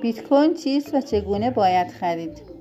بیت کوین چیست و چگونه باید خرید؟